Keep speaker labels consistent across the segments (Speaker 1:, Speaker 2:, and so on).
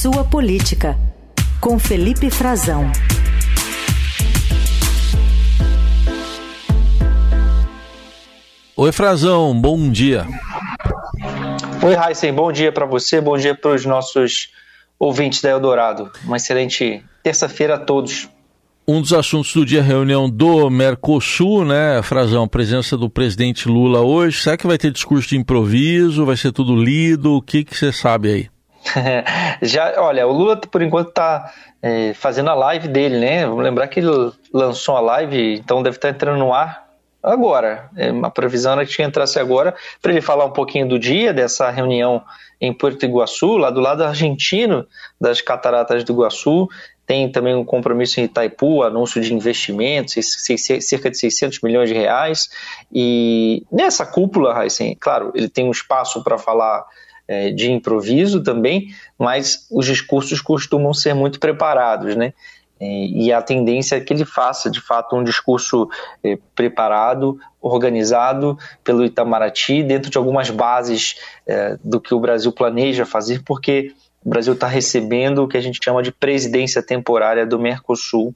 Speaker 1: Sua Política, com Felipe Frazão.
Speaker 2: Oi, Frazão, bom dia.
Speaker 3: Oi, Heisen, bom dia para você, bom dia para os nossos ouvintes da Eldorado. Uma excelente terça-feira a todos.
Speaker 2: Um dos assuntos do dia, reunião do Mercosul, né, Frazão? Presença do presidente Lula hoje. Será que vai ter discurso de improviso? Vai ser tudo lido? O que, que você sabe aí?
Speaker 3: Já, olha, o Lula, por enquanto, está é, fazendo a live dele, né? Vamos lembrar que ele lançou a live, então deve estar entrando no ar agora. É, a previsão era que entrasse agora para ele falar um pouquinho do dia dessa reunião em Porto Iguaçu, lá do lado argentino das cataratas do Iguaçu. Tem também um compromisso em Itaipu, anúncio de investimentos, cerca de 600 milhões de reais. E nessa cúpula, assim, claro, ele tem um espaço para falar é, de improviso também, mas os discursos costumam ser muito preparados, né? E a tendência é que ele faça, de fato, um discurso é, preparado, organizado pelo Itamaraty, dentro de algumas bases é, do que o Brasil planeja fazer, porque o Brasil está recebendo o que a gente chama de presidência temporária do Mercosul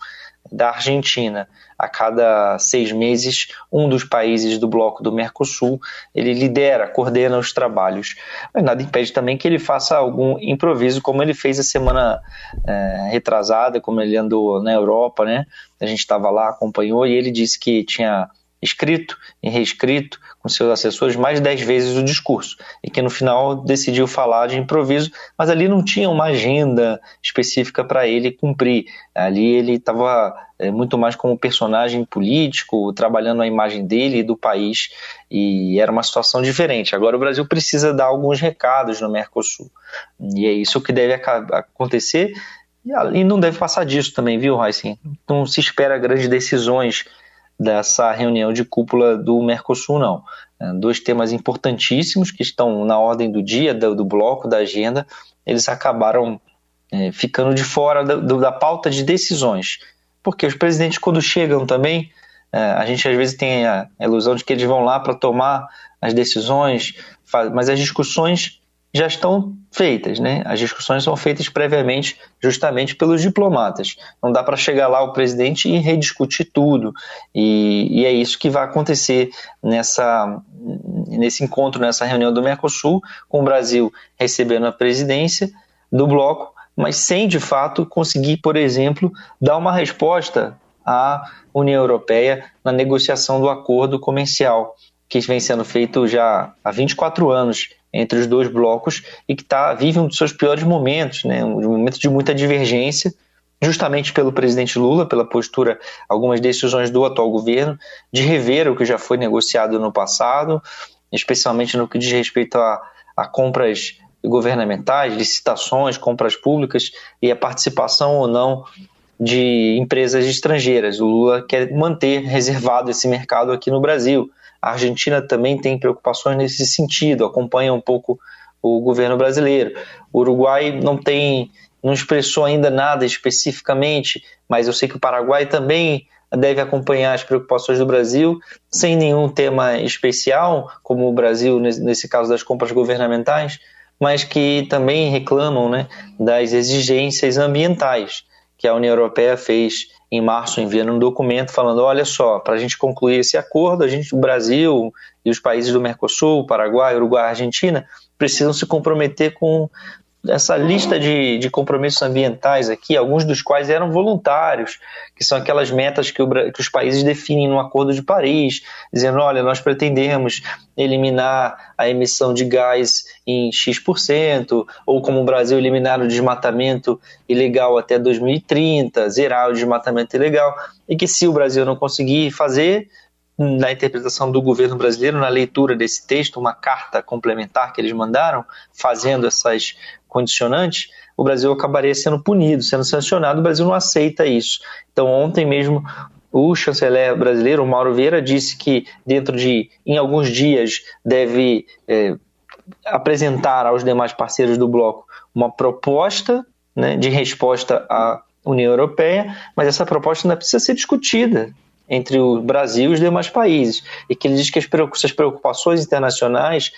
Speaker 3: da Argentina. A cada seis meses, um dos países do bloco do Mercosul ele lidera, coordena os trabalhos. Mas nada impede também que ele faça algum improviso, como ele fez a semana é, retrasada, como ele andou na Europa, né? A gente estava lá, acompanhou e ele disse que tinha escrito e reescrito com seus assessores mais de dez vezes o discurso e que no final decidiu falar de improviso, mas ali não tinha uma agenda específica para ele cumprir. Ali ele estava é, muito mais como personagem político, trabalhando a imagem dele e do país, e era uma situação diferente. Agora o Brasil precisa dar alguns recados no Mercosul, e é isso que deve acontecer. E não deve passar disso também, viu, Raíssa? Não se espera grandes decisões dessa reunião de cúpula do Mercosul, não. É, dois temas importantíssimos que estão na ordem do dia, do, do bloco, da agenda, eles acabaram é, ficando de fora da, da pauta de decisões. Porque os presidentes, quando chegam também, é, a gente às vezes tem a ilusão de que eles vão lá para tomar as decisões, mas as discussões já estão feitas, né? As discussões são feitas previamente, justamente pelos diplomatas. Não dá para chegar lá o presidente e rediscutir tudo. E, e, é isso que vai acontecer nessa, nesse encontro, nessa reunião do Mercosul, com o Brasil recebendo a presidência do bloco, mas sem de fato conseguir, por exemplo, dar uma resposta à União Europeia na negociação do acordo comercial que vem sendo feito já há 24 anos entre os dois blocos e que tá, vive um dos seus piores momentos, né? um momento de muita divergência, justamente pelo presidente Lula, pela postura, algumas decisões do atual governo, de rever o que já foi negociado no passado, especialmente no que diz respeito a, a compras governamentais, licitações, compras públicas e a participação ou não de empresas estrangeiras. O Lula quer manter reservado esse mercado aqui no Brasil. A Argentina também tem preocupações nesse sentido, acompanha um pouco o governo brasileiro. O Uruguai não tem, não expressou ainda nada especificamente, mas eu sei que o Paraguai também deve acompanhar as preocupações do Brasil, sem nenhum tema especial, como o Brasil, nesse caso das compras governamentais, mas que também reclamam né, das exigências ambientais que a União Europeia fez em março enviando um documento falando: olha só, para a gente concluir esse acordo, a gente, o Brasil e os países do Mercosul, Paraguai, Uruguai, Argentina, precisam se comprometer com essa lista de, de compromissos ambientais aqui, alguns dos quais eram voluntários, que são aquelas metas que, o, que os países definem no Acordo de Paris, dizendo: olha, nós pretendemos eliminar a emissão de gás em X%, ou como o Brasil eliminar o desmatamento ilegal até 2030, zerar o desmatamento ilegal, e que se o Brasil não conseguir fazer, na interpretação do governo brasileiro, na leitura desse texto, uma carta complementar que eles mandaram, fazendo essas condicionantes, o Brasil acabaria sendo punido, sendo sancionado. O Brasil não aceita isso. Então, ontem mesmo, o chanceler brasileiro, Mauro Vieira, disse que dentro de, em alguns dias, deve é, apresentar aos demais parceiros do bloco uma proposta né, de resposta à União Europeia, mas essa proposta ainda precisa ser discutida entre o Brasil e os demais países, e que ele diz que as preocupações internacionais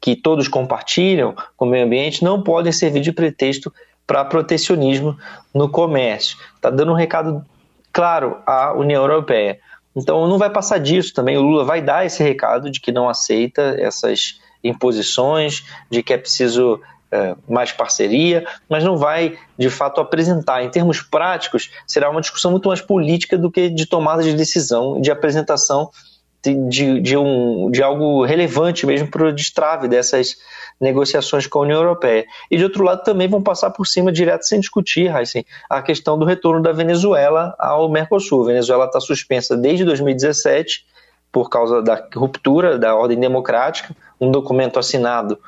Speaker 3: que todos compartilham com o meio ambiente não podem servir de pretexto para protecionismo no comércio. Está dando um recado claro à União Europeia. Então não vai passar disso também. O Lula vai dar esse recado de que não aceita essas imposições, de que é preciso é, mais parceria, mas não vai de fato apresentar. Em termos práticos, será uma discussão muito mais política do que de tomada de decisão, de apresentação de, de, um, de algo relevante mesmo para o destrave dessas negociações com a União Europeia. E de outro lado também vão passar por cima direto sem discutir, Heisen, a questão do retorno da Venezuela ao Mercosul. A Venezuela está suspensa desde 2017 por causa da ruptura da ordem democrática, um documento assinado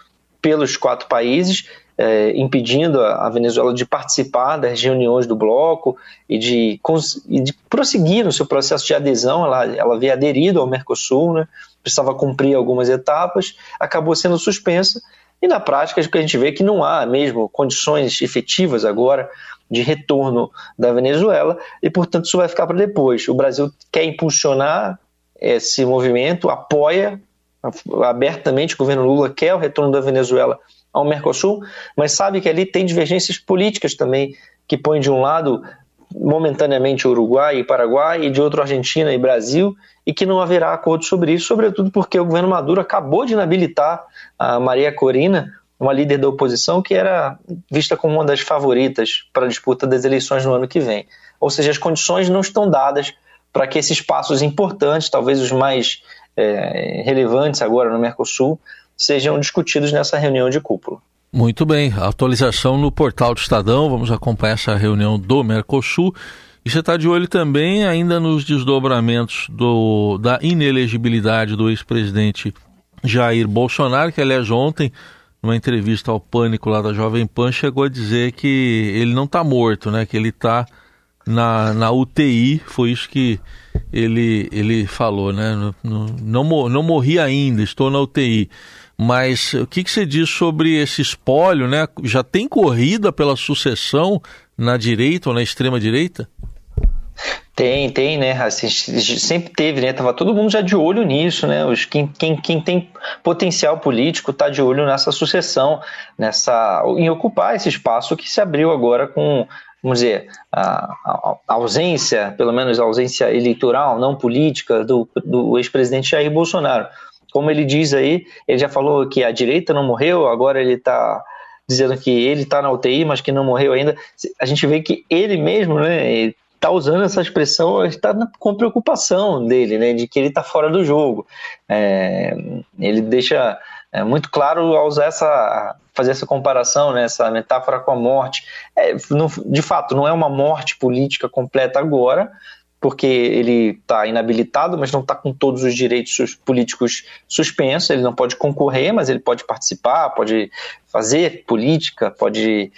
Speaker 3: pelos quatro países é, impedindo a, Venezuela de participar das reuniões do bloco e de, e de prosseguir no seu processo de adesão. Ela, ela havia aderido ao Mercosul, né, precisava cumprir algumas etapas, acabou sendo suspensa. E na prática, o que a gente vê é que não há mesmo condições efetivas agora de retorno da Venezuela e, portanto, isso vai ficar para depois. O Brasil quer impulsionar esse movimento, apoia abertamente o governo Lula quer o retorno da Venezuela ao Mercosul, mas sabe que ali tem divergências políticas também, que põem de um lado momentaneamente Uruguai e Paraguai, e de outro Argentina e Brasil, e que não haverá acordo sobre isso, sobretudo porque o governo Maduro acabou de inabilitar a Maria Corina, uma líder da oposição que era vista como uma das favoritas para a disputa das eleições no ano que vem. Ou seja, as condições não estão dadas para que esses passos importantes, talvez os mais é, relevantes agora no Mercosul, sejam discutidos nessa reunião de cúpula.
Speaker 2: Muito bem, atualização no portal do Estadão, vamos acompanhar essa reunião do Mercosul. E você está de olho também ainda nos desdobramentos do, da inelegibilidade do ex-presidente Jair Bolsonaro, que aliás ontem, numa entrevista ao Pânico lá da Jovem Pan, chegou a dizer que ele não está morto, né? Que ele está na, na UTI, foi isso que ele, ele falou, né? Não, não, não morri ainda, estou na UTI. Mas o que, que você diz sobre esse espólio, né? Já tem corrida pela sucessão na direita ou na extrema direita?
Speaker 3: Tem, tem, né? Assim, sempre teve, né? Tava todo mundo já de olho nisso, né? Os, quem, quem, quem tem potencial político está de olho nessa sucessão, nessa em ocupar esse espaço que se abriu agora com vamos dizer, a, a, ausência, pelo menos a ausência eleitoral, não política, do, do ex-presidente Jair Bolsonaro. Como ele diz aí, ele já falou que a direita não morreu, agora ele está dizendo que ele está na UTI, mas que não morreu ainda. A gente vê que ele mesmo, né, está usando essa expressão, está com preocupação dele, né, de que ele está fora do jogo. É, ele deixa é, muito claro ao usar essa fazer essa comparação, né, essa metáfora com a morte. É, de fato, não é uma morte política completa agora, porque ele está inabilitado, mas não está com todos os direitos políticos suspensos. Ele não pode concorrer, mas ele pode participar, pode fazer política, pode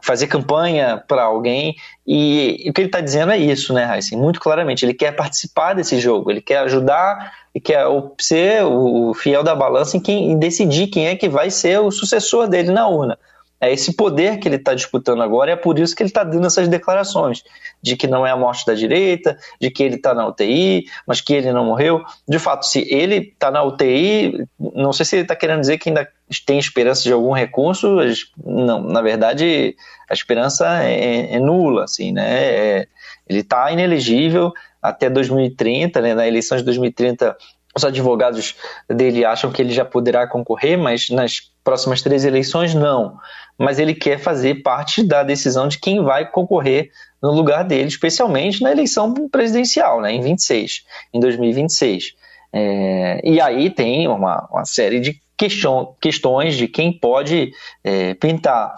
Speaker 3: fazer campanha para alguém. E, e, o que ele está dizendo é isso, né, Heisen? Muito claramente. Ele quer participar desse jogo, ele quer ajudar e quer ser o fiel da balança em, quem, em decidir quem é que vai ser o sucessor dele na urna. É esse poder que ele está disputando agora, e é por isso que ele está dando essas declarações de que não é a morte da direita, de que ele está na UTI, mas que ele não morreu. De fato, se ele está na UTI, não sei se ele está querendo dizer que ainda tem esperança de algum recurso. Não, na verdade, a esperança é, é nula, assim, né? É, ele está inelegível até 2030, né? Na eleição de 2030 os advogados dele acham que ele já poderá concorrer, mas nas próximas três eleições não. Mas ele quer fazer parte da decisão de quem vai concorrer no lugar dele, especialmente na eleição presidencial, né, em 26, em 2026. É, e aí tem uma, uma série de question, questões de quem pode é, pintar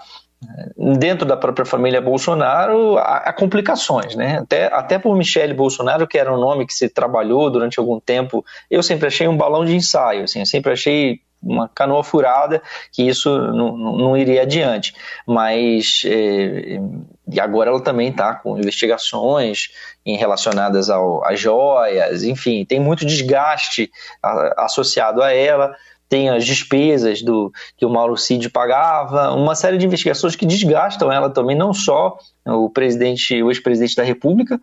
Speaker 3: dentro da própria família Bolsonaro há, complicações, né? Até, até por Michele Bolsonaro, que era um nome que se trabalhou durante algum tempo, eu sempre achei um balão de ensaio, assim, eu sempre achei uma canoa furada que isso não, não iria adiante. Mas é, e agora ela também está com investigações em relacionadas ao, às joias, enfim, tem muito desgaste a, associado a ela tem as despesas do que o Mauro Cid pagava, uma série de investigações que desgastam ela também, não só o presidente, o ex-presidente da República,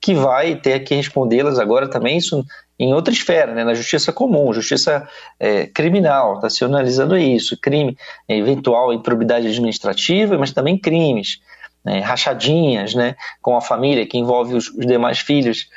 Speaker 3: que vai ter que respondê-las agora também, isso em outra esfera, né, na justiça comum, justiça é, criminal, está se analisando isso, crime, é, eventual improbidade administrativa, mas também crimes, né, rachadinhas né, com a família que envolve os, os demais filhos.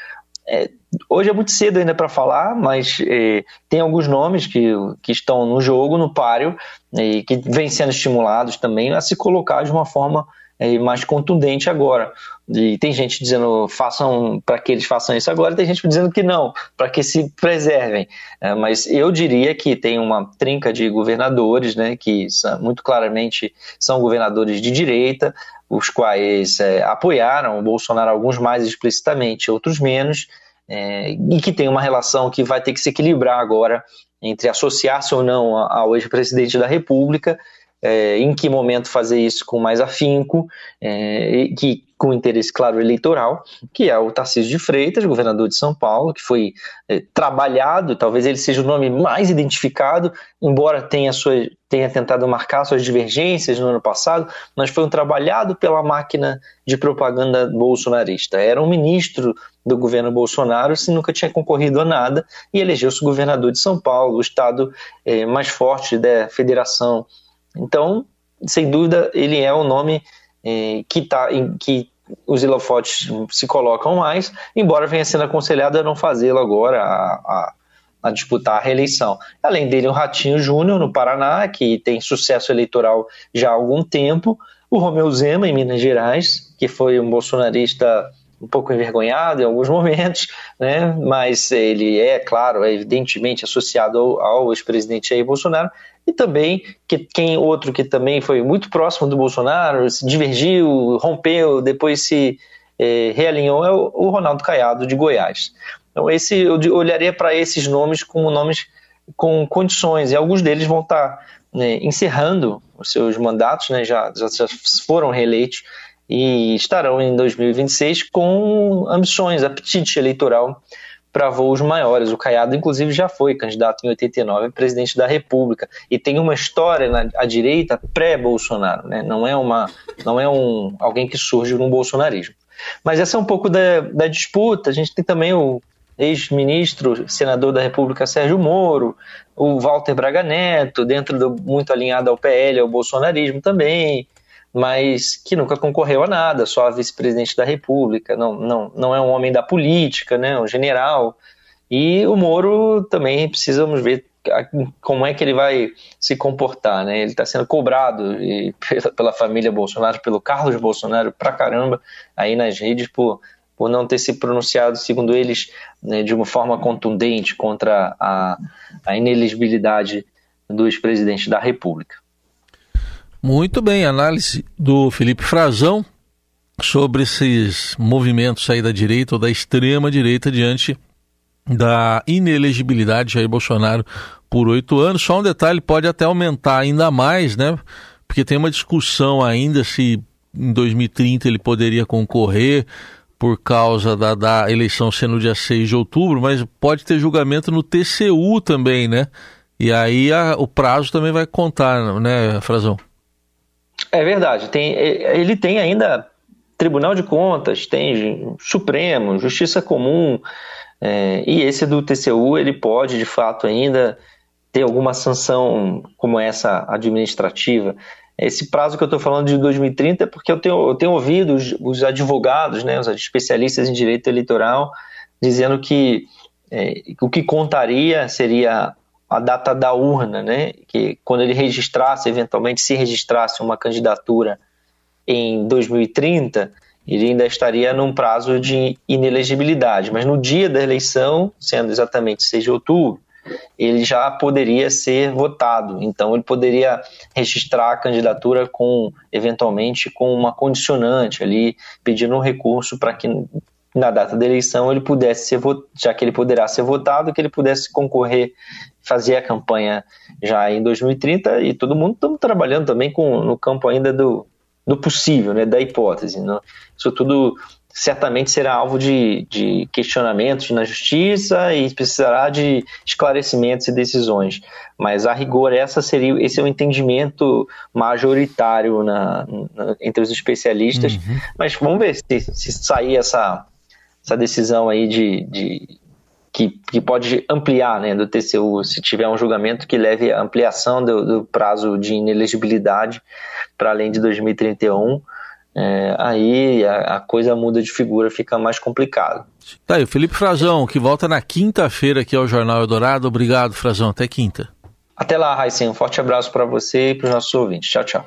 Speaker 3: É, hoje é muito cedo ainda para falar, mas é, tem alguns nomes que, que estão no jogo, no páreo, e que vêm sendo estimulados também a se colocar de uma forma é, mais contundente agora. E tem gente dizendo façam para que eles façam isso agora, tem gente dizendo que não, para que se preservem. É, mas eu diria que tem uma trinca de governadores, né, que são, muito claramente são governadores de direita, os quais é, apoiaram o Bolsonaro, alguns mais explicitamente, outros menos, é, e que tem uma relação que vai ter que se equilibrar agora entre associar-se ou não ao ex-presidente da República é, em que momento fazer isso com mais afinco, é, que com interesse claro eleitoral, que é o Tarcísio de Freitas, governador de São Paulo, que foi é, trabalhado, talvez ele seja o nome mais identificado, embora tenha, sua, tenha tentado marcar suas divergências no ano passado, mas foi um trabalhado pela máquina de propaganda bolsonarista. Era um ministro do governo Bolsonaro, se nunca tinha concorrido a nada, e elegeu-se governador de São Paulo, o estado é, mais forte da federação então, sem dúvida, ele é o nome eh, que, tá, em, que os ilofotes se colocam mais, embora venha sendo aconselhado a não fazê-lo agora, a, a, a, disputar a reeleição. Além dele, o Ratinho Júnior, no Paraná, que tem sucesso eleitoral já há algum tempo, o Romeu Zema, em Minas Gerais, que foi um bolsonarista um pouco envergonhado em alguns momentos, né? mas ele é, claro, é evidentemente associado ao, ao ex-presidente Jair Bolsonaro, e também que quem outro que também foi muito próximo do Bolsonaro, se divergiu, rompeu, depois se é, realinhou, é o, Ronaldo Caiado de Goiás. Então esse eu olharia para esses nomes como nomes com condições, e alguns deles vão estar tá, né, encerrando os seus mandatos, né, já, já foram reeleitos, e estarão em 2026 com ambições, apetite eleitoral para voos maiores. O Caiado, inclusive, já foi candidato em 89 a presidente da República e tem uma história na à direita pré-Bolsonaro, né? Não é uma, não é um alguém que surge no bolsonarismo. Mas essa é um pouco da, da disputa. A gente tem também o ex-ministro, senador da República Sérgio Moro, o Walter Braga Neto, dentro do muito alinhado ao PL, ao bolsonarismo também mas que nunca concorreu a nada, só a vice-presidente da República, não, não, não é um homem da política, né, um general. E o Moro também precisamos ver como é que ele vai se comportar, né? Ele está sendo cobrado pela, pela, família Bolsonaro, pelo Carlos Bolsonaro, pra caramba, aí nas redes por, por não ter se pronunciado, segundo eles, né, de uma forma contundente contra a, a ineligibilidade do ex-presidente da República.
Speaker 2: Muito bem, análise do Felipe Frazão sobre esses movimentos aí da direita ou da extrema direita diante da inelegibilidade de Jair Bolsonaro por oito anos. Só um detalhe, pode até aumentar ainda mais, né? Porque tem uma discussão ainda se em 2030 ele poderia concorrer por causa da, da eleição ser no dia 6 de outubro, mas pode ter julgamento no TCU também, né? E aí a, o prazo também vai contar, né, Frazão?
Speaker 3: É verdade. Tem, ele tem ainda Tribunal de Contas, tem Supremo, Justiça Comum, é, e esse do TCU ele pode, de fato, ainda ter alguma sanção como essa administrativa. Esse prazo que eu estou falando de 2030 é porque eu tenho, eu tenho ouvido os, os, advogados, né, os especialistas em direito eleitoral, dizendo que é, o que contaria seria a data da urna, né? Que quando ele registrasse, eventualmente se registrasse uma candidatura em 2030, ele ainda estaria num prazo de inelegibilidade, mas no dia da eleição, sendo exatamente 6 de outubro, ele já poderia ser votado. Então ele poderia registrar a candidatura com eventualmente com uma condicionante ali, pedindo um recurso para que na data da eleição ele pudesse ser já que ele poderá ser votado, que ele pudesse concorrer fazer a campanha já em 2030 e todo mundo estamos trabalhando também com, no campo ainda do, do possível, né, da hipótese. Né? Isso tudo certamente será alvo de, de questionamentos na justiça e precisará de esclarecimentos e decisões. Mas a rigor essa seria esse é o entendimento majoritário na, na entre os especialistas. Uhum. Mas vamos ver se, se sair essa essa decisão aí de, de que, que pode ampliar né, do TCU, se tiver um julgamento que leve a ampliação do, do prazo de inelegibilidade para além de 2031, é, aí a, a, coisa muda de figura, fica mais complicado.
Speaker 2: Tá aí, o Felipe Frazão, que volta na quinta-feira aqui ao Jornal Eldorado. Obrigado, Frazão. Até quinta.
Speaker 3: Até lá, Raíssen. Um forte abraço para você e para os nossos ouvintes. Tchau, tchau.